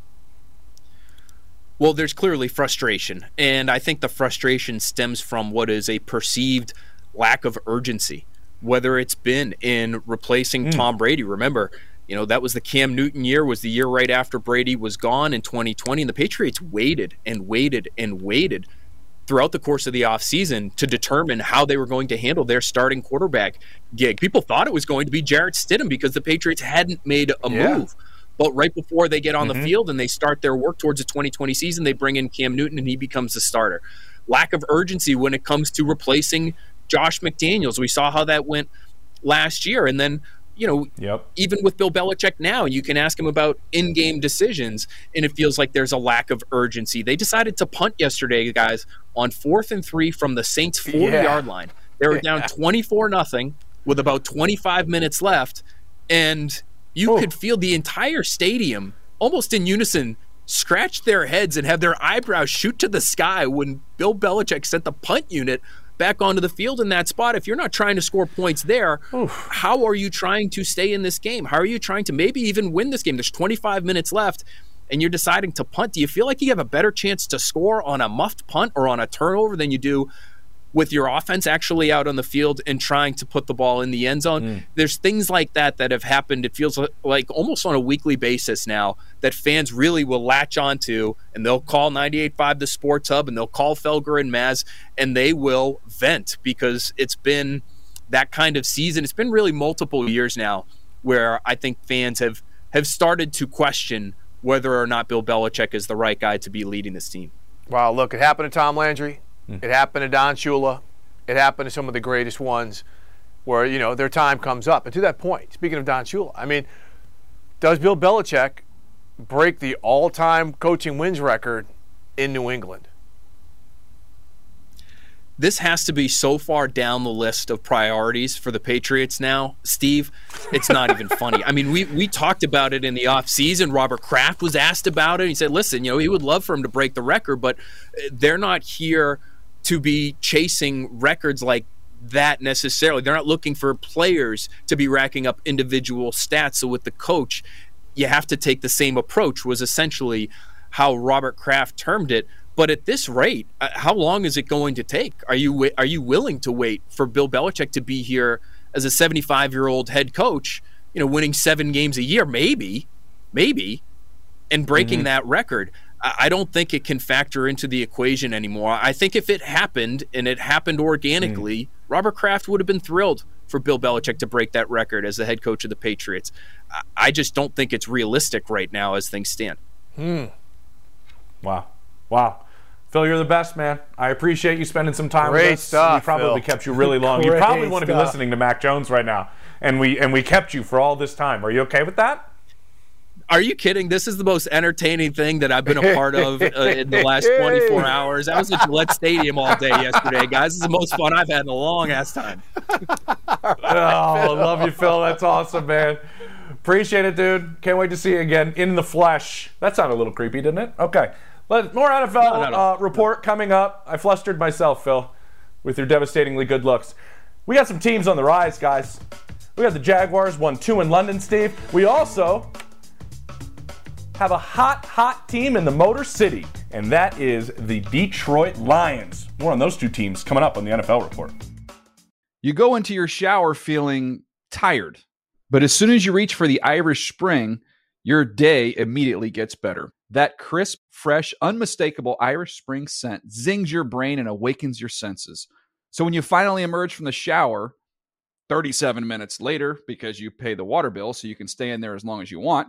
Well, there's clearly frustration. And I think the frustration stems from what is a perceived lack of urgency, whether it's been in replacing mm. Tom Brady. Remember, you know, that was the Cam Newton year, was the year right after Brady was gone in 2020. And the Patriots waited and waited and waited throughout the course of the offseason to determine how they were going to handle their starting quarterback gig. People thought it was going to be Jarrett Stidham because the Patriots hadn't made a yeah. move. But right before they get on mm-hmm. the field and they start their work towards the 2020 season, they bring in Cam Newton and he becomes the starter. Lack of urgency when it comes to replacing Josh McDaniels. We saw how that went last year. And then you know, yep. even with Bill Belichick now, you can ask him about in game decisions, and it feels like there's a lack of urgency. They decided to punt yesterday, guys, on fourth and three from the Saints 40 yeah. yard line. They were down 24 nothing with about 25 minutes left, and you oh. could feel the entire stadium almost in unison scratch their heads and have their eyebrows shoot to the sky when Bill Belichick sent the punt unit back onto the field in that spot. If you're not trying to score points there, Oof. how are you trying to stay in this game? How are you trying to maybe even win this game? There's 25 minutes left and you're deciding to punt. Do you feel like you have a better chance to score on a muffed punt or on a turnover than you do with your offense actually out on the field and trying to put the ball in the end zone. Mm. There's things like that that have happened. It feels like almost on a weekly basis now that fans really will latch onto and they'll call 98.5 the Sports Hub and they'll call Felger and Maz and they will vent because it's been that kind of season. It's been really multiple years now where I think fans have have started to question whether or not Bill Belichick is the right guy to be leading this team. Wow, look, it happened to Tom Landry. Mm. It happened to Don Shula. It happened to some of the greatest ones where, you know, their time comes up. And to that point, speaking of Don Shula, I mean, does Bill Belichick break the all time coaching wins record in New England? this has to be so far down the list of priorities for the Patriots now, Steve. It's not even funny. I mean, we we talked about it in the offseason. Robert Kraft was asked about it. He said, "Listen, you know, he would love for him to break the record, but they're not here to be chasing records like that necessarily. They're not looking for players to be racking up individual stats. So with the coach, you have to take the same approach. Was essentially how Robert Kraft termed it. But at this rate, uh, how long is it going to take? Are you are you willing to wait for Bill Belichick to be here as a 75 year old head coach? You know, winning seven games a year, maybe, maybe, and breaking mm-hmm. that record. I don't think it can factor into the equation anymore. I think if it happened and it happened organically, mm. Robert Kraft would have been thrilled for Bill Belichick to break that record as the head coach of the Patriots. I just don't think it's realistic right now as things stand. Hmm. Wow. Wow. Phil, you're the best, man. I appreciate you spending some time Great with us. Stuff, we probably Phil. kept you really long. you probably want to be listening to Mac Jones right now. And we and we kept you for all this time. Are you okay with that? Are you kidding? This is the most entertaining thing that I've been a part of uh, in the last 24 hours. I was at Gillette Stadium all day yesterday, guys. This is the most fun I've had in a long ass time. oh, I love you, Phil. That's awesome, man. Appreciate it, dude. Can't wait to see you again in the flesh. That sounded a little creepy, didn't it? Okay. But more NFL no, no, no. Uh, report coming up. I flustered myself, Phil, with your devastatingly good looks. We got some teams on the rise, guys. We got the Jaguars, won two in London, Steve. We also have a hot, hot team in the Motor City, and that is the Detroit Lions. More on those two teams coming up on the NFL report. You go into your shower feeling tired, but as soon as you reach for the Irish Spring, your day immediately gets better. That crisp, fresh, unmistakable Irish Spring scent zings your brain and awakens your senses. So when you finally emerge from the shower, 37 minutes later, because you pay the water bill so you can stay in there as long as you want,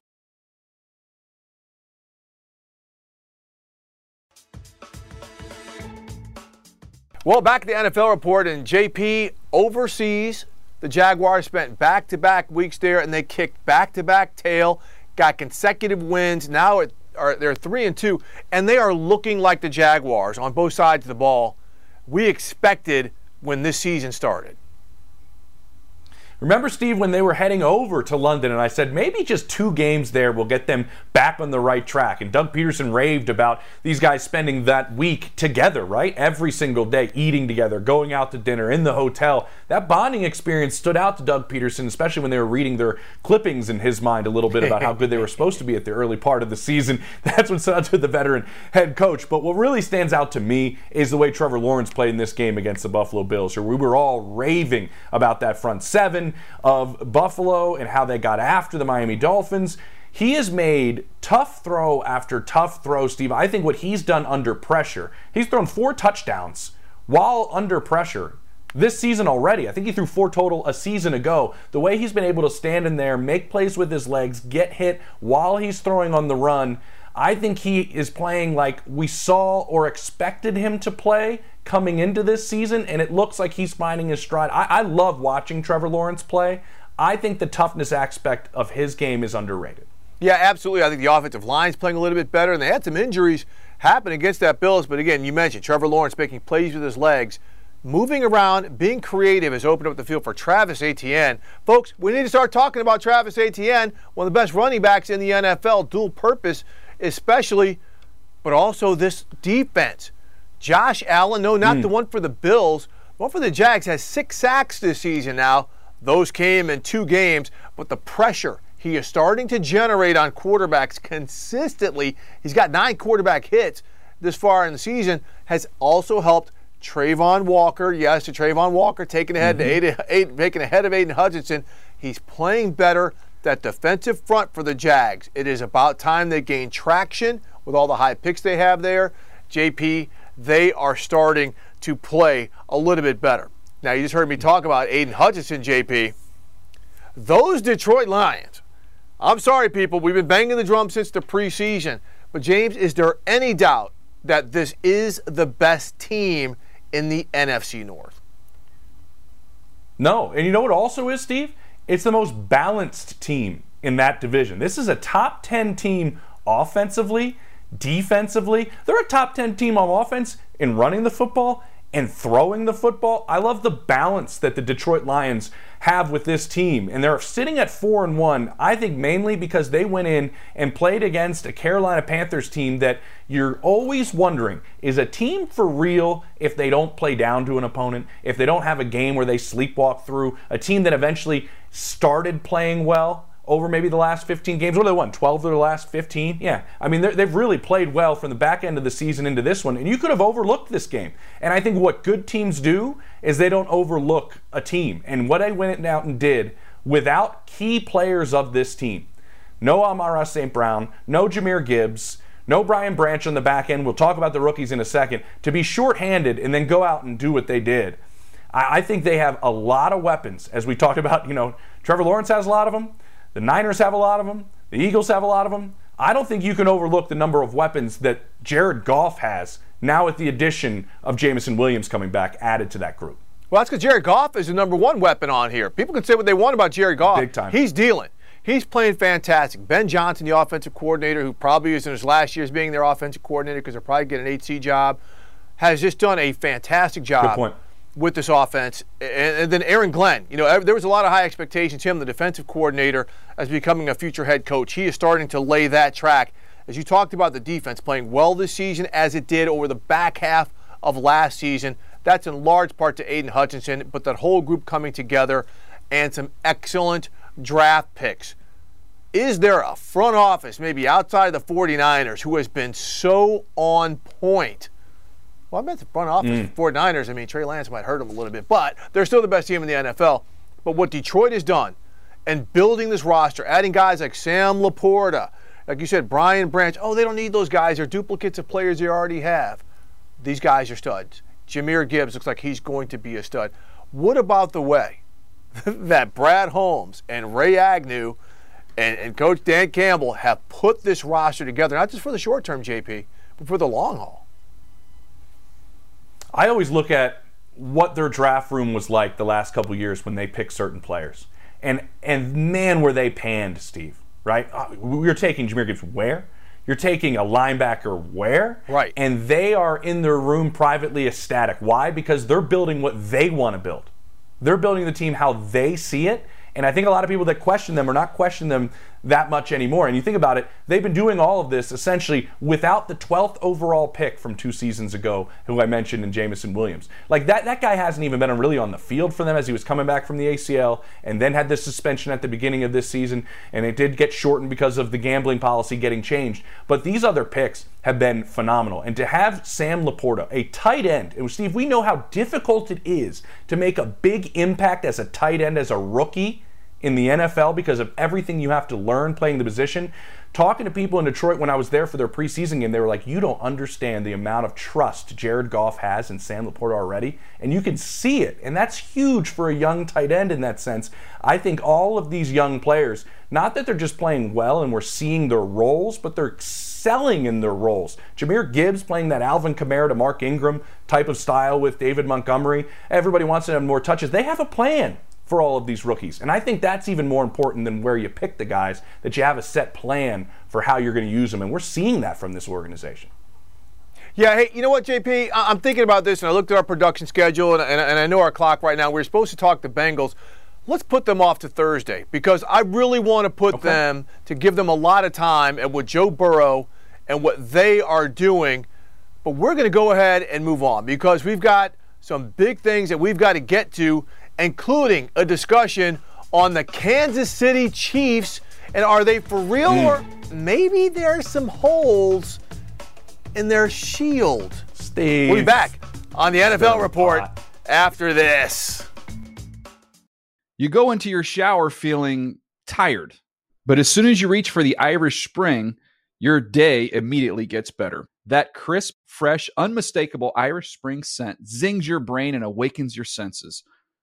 Well, back to the NFL report, and JP overseas. The Jaguars spent back to back weeks there, and they kicked back to back tail, got consecutive wins. Now it, are, they're 3 and 2, and they are looking like the Jaguars on both sides of the ball we expected when this season started. Remember, Steve, when they were heading over to London, and I said maybe just two games there will get them back on the right track. And Doug Pederson raved about these guys spending that week together, right? Every single day, eating together, going out to dinner, in the hotel. That bonding experience stood out to Doug Pederson, especially when they were reading their clippings in his mind a little bit about how good they were supposed to be at the early part of the season. That's what stood out to the veteran head coach. But what really stands out to me is the way Trevor Lawrence played in this game against the Buffalo Bills. Where we were all raving about that front seven of Buffalo and how they got after the Miami Dolphins. He has made tough throw after tough throw, Steve. I think what he's done under pressure, he's thrown four touchdowns while under pressure this season already. I think he threw four total a season ago. The way he's been able to stand in there, make plays with his legs, get hit while he's throwing on the run. I think he is playing like we saw or expected him to play coming into this season, and it looks like he's finding his stride. I, I love watching Trevor Lawrence play. I think the toughness aspect of his game is underrated. Yeah, absolutely. I think the offensive line's playing a little bit better, and they had some injuries happen against that Bills. But again, you mentioned Trevor Lawrence making plays with his legs, moving around, being creative has opened up the field for Travis Etienne. Folks, we need to start talking about Travis Etienne, one of the best running backs in the NFL, dual purpose, especially, but also this defense. Josh Allen, no, not mm. the one for the Bills, the one for the Jags, has six sacks this season now. Those came in two games, but the pressure he is starting to generate on quarterbacks consistently. He's got nine quarterback hits this far in the season, has also helped Travon Walker. Yes, to Travon Walker taking ahead mm-hmm. to eight, making ahead of Aidan Hutchinson. He's playing better. That defensive front for the Jags. It is about time they gain traction with all the high picks they have there. JP, they are starting to play a little bit better. Now, you just heard me talk about Aidan Hutchinson, JP. Those Detroit Lions, I'm sorry, people, we've been banging the drum since the preseason. But, James, is there any doubt that this is the best team in the NFC North? No. And you know what also is, Steve? It's the most balanced team in that division. This is a top 10 team offensively, defensively. They're a top 10 team on offense in running the football and throwing the football. I love the balance that the Detroit Lions have with this team. And they're sitting at 4 and 1, I think mainly because they went in and played against a Carolina Panthers team that you're always wondering is a team for real if they don't play down to an opponent, if they don't have a game where they sleepwalk through, a team that eventually started playing well over maybe the last 15 games. What have they won? 12 of the last 15? Yeah. I mean, they've really played well from the back end of the season into this one, and you could have overlooked this game. And I think what good teams do is they don't overlook a team. And what they went out and did without key players of this team no Amon-Ra St. Brown, no Jahmyr Gibbs, no Brian Branch on the back end. We'll talk about the rookies in a second. To be shorthanded and then go out and do what they did. I think they have a lot of weapons, as we talked about. You know, Trevor Lawrence has a lot of them. The Niners have a lot of them. The Eagles have a lot of them. I don't think you can overlook the number of weapons that Jared Goff has now with the addition of Jameson Williams coming back added to that group. Well, that's because Jared Goff is the number one weapon on here. People can say what they want about Jared Goff. Big time. He's dealing. He's playing fantastic. Ben Johnson, the offensive coordinator, who probably is in his last years being their offensive coordinator because they're probably getting an HC job, has just done a fantastic job. Good point with this offense. And, then Aaron Glenn, you know, there was a lot of high expectations. Him, the defensive coordinator, as becoming a future head coach. He is starting to lay that track. As you talked about the defense playing well this season as it did over the back half of last season. That's in large part to Aidan Hutchinson, but that whole group coming together and some excellent draft picks. Is there a front office, maybe outside the 49ers, who has been so on point? Well, I bet the front office mm. 49ers, I mean, Trey Lance might hurt them a little bit, but they're still the best team in the NFL. But what Detroit has done and building this roster, adding guys like Sam LaPorta, like you said, Brian Branch, oh, they don't need those guys. They're duplicates of players they already have. These guys are studs. Jahmyr Gibbs looks like he's going to be a stud. What about the way that Brad Holmes and Ray Agnew and, and Coach Dan Campbell have put this roster together, not just for the short term, JP, but for the long haul? I always look at what their draft room was like the last couple years when they picked certain players. And and man, were they panned, Steve, right? Uh, you're taking Jahmyr Gibbs where? You're taking a linebacker where? Right. And they are in their room privately ecstatic. Why? Because they're building what they want to build. They're building the team how they see it. And I think a lot of people that question them are not questioning them that much anymore. And you think about it, they've been doing all of this essentially without the 12th overall pick from two seasons ago, who I mentioned in Jameson Williams. Like that, that guy hasn't even been really on the field for them as he was coming back from the ACL and then had this suspension at the beginning of this season. And it did get shortened because of the gambling policy getting changed. But these other picks have been phenomenal. And to have Sam Laporta, a tight end, and Steve, we know how difficult it is to make a big impact as a tight end as a rookie in the NFL because of everything you have to learn playing the position. Talking to people in Detroit when I was there for their preseason game, they were like, You don't understand the amount of trust Jared Goff has in Sam Laporta already. And you can see it. And that's huge for a young tight end in that sense. I think all of these young players, not that they're just playing well and we're seeing their roles, but they're excelling in their roles. Jahmyr Gibbs playing that Alvin Kamara to Mark Ingram type of style with David Montgomery. Everybody wants to have more touches. They have a plan for all of these rookies. And I think that's even more important than where you pick the guys, that you have a set plan for how you're going to use them. And we're seeing that from this organization. Yeah, hey, you know what, JP? I'm thinking about this, and I looked at our production schedule, and, and, and I know our clock right now. We're supposed to talk the Bengals. Let's put them off to Thursday because I really want to put okay. them to give them a lot of time at what Joe Burrow and what they are doing. But we're going to go ahead and move on because we've got some big things that we've got to get to including a discussion on the Kansas City Chiefs and are they for real mm. or maybe there's some holes in their shield. Steve. We'll be back on the NFL report after this. You go into your shower feeling tired, but as soon as you reach for the Irish Spring, your day immediately gets better. That crisp, fresh, unmistakable Irish Spring scent zings your brain and awakens your senses.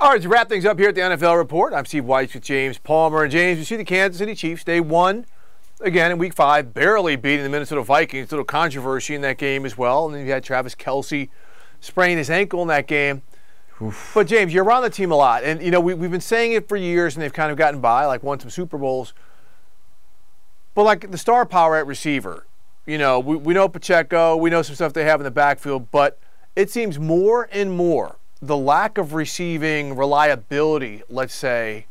All right, to wrap things up here at the NFL Report, I'm Steve Wyche with James Palmer. And James, you see the Kansas City Chiefs, they won again in week five, barely beating the Minnesota Vikings. A little controversy in that game as well. And then you had Travis Kelce sprain his ankle in that game. Oof. But James, you're around the team a lot. And, you know, we, we've been saying it for years and they've kind of gotten by, like won some Super Bowls. But, like, the star power at receiver, you know, we, we know Pacheco, we know some stuff they have in the backfield, but it seems more and more the lack of receiving reliability, let's say,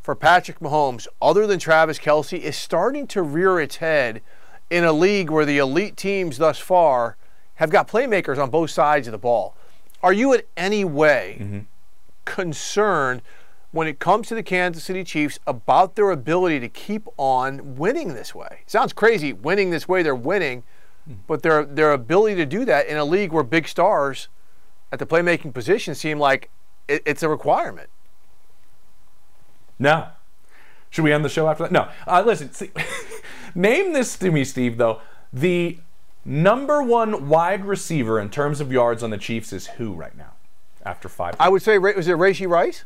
for Patrick Mahomes, other than Travis Kelce, is starting to rear its head in a league where the elite teams thus far have got playmakers on both sides of the ball. Are you in any way mm-hmm. concerned when it comes to the Kansas City Chiefs about their ability to keep on winning this way? Sounds crazy, winning this way, they're winning, mm-hmm. but their their ability to do that in a league where big stars – at the playmaking position seem like it, it's a requirement. No. Should we end the show after that? No. Uh, listen, see, name this to me, Steve, though. The number one wide receiver in terms of yards on the Chiefs is who right now after five? I would say, was it Rashee Rice?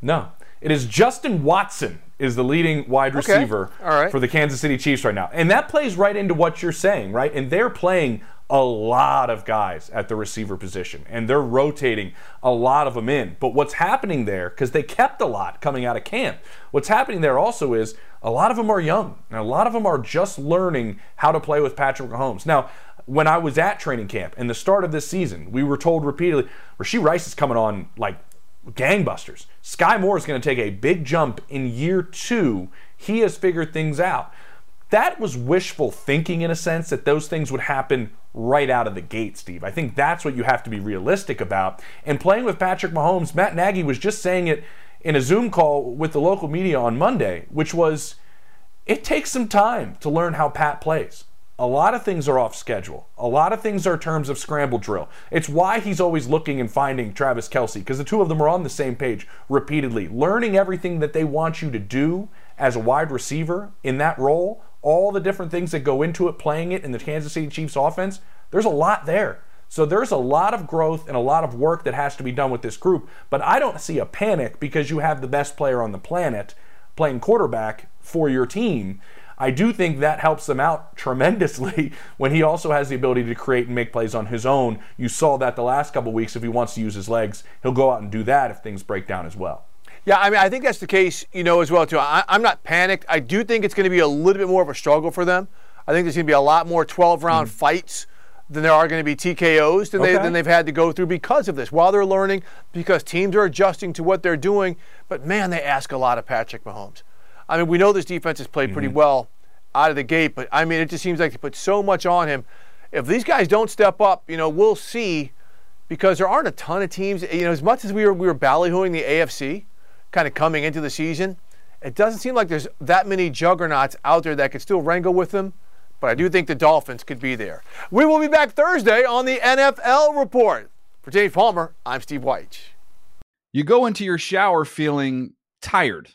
No. It is Justin Watson is the leading wide receiver okay. for the Kansas City Chiefs right now. And that plays right into what you're saying, right? And they're playing a lot of guys at the receiver position, and they're rotating a lot of them in. But what's happening there, because they kept a lot coming out of camp, what's happening there also is a lot of them are young, and a lot of them are just learning how to play with Patrick Mahomes. Now, when I was at training camp in the start of this season, we were told repeatedly, Rashee Rice is coming on like gangbusters. Sky Moore is going to take a big jump in year two. He has figured things out. That was wishful thinking in a sense that those things would happen right out of the gate, Steve. I think that's what you have to be realistic about. And playing with Patrick Mahomes, Matt Nagy was just saying it in a Zoom call with the local media on Monday, which was it takes some time to learn how Pat plays. A lot of things are off schedule. A lot of things are terms of scramble drill. It's why he's always looking and finding Travis Kelce, because the two of them are on the same page repeatedly, learning everything that they want you to do as a wide receiver in that role, all the different things that go into it, playing it in the Kansas City Chiefs offense. There's a lot there. So there's a lot of growth and a lot of work that has to be done with this group. But I don't see a panic because you have the best player on the planet playing quarterback for your team. I do think that helps them out tremendously when he also has the ability to create and make plays on his own. You saw that the last couple weeks. If he wants to use his legs, he'll go out and do that if things break down as well. Yeah, I mean, I think that's the case, you know, as well too. I, am not panicked. I do think it's going to be a little bit more of a struggle for them. I think there's going to be a lot more 12-round mm fights than there are going to be TKOs than, okay. they, than they've had to go through because of this. While they're learning, because teams are adjusting to what they're doing. But man, they ask a lot of Patrick Mahomes. I mean, we know this defense has played mm-hmm. pretty well out of the gate, but I mean, it just seems like they put so much on him. If these guys don't step up, you know, we'll see because there aren't a ton of teams. You know, as much as we were we were ballyhooing the AFC, kind of coming into the season, it doesn't seem like there's that many juggernauts out there that could still wrangle with them. But I do think the Dolphins could be there. We will be back Thursday on the NFL Report. For James Palmer, I'm Steve Wyche. You go into your shower feeling tired,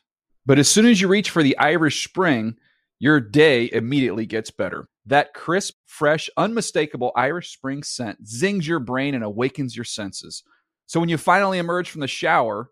but as soon as you reach for the Irish Spring, your day immediately gets better. That crisp, fresh, unmistakable Irish Spring scent zings your brain and awakens your senses. So when you finally emerge from the shower,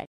spread.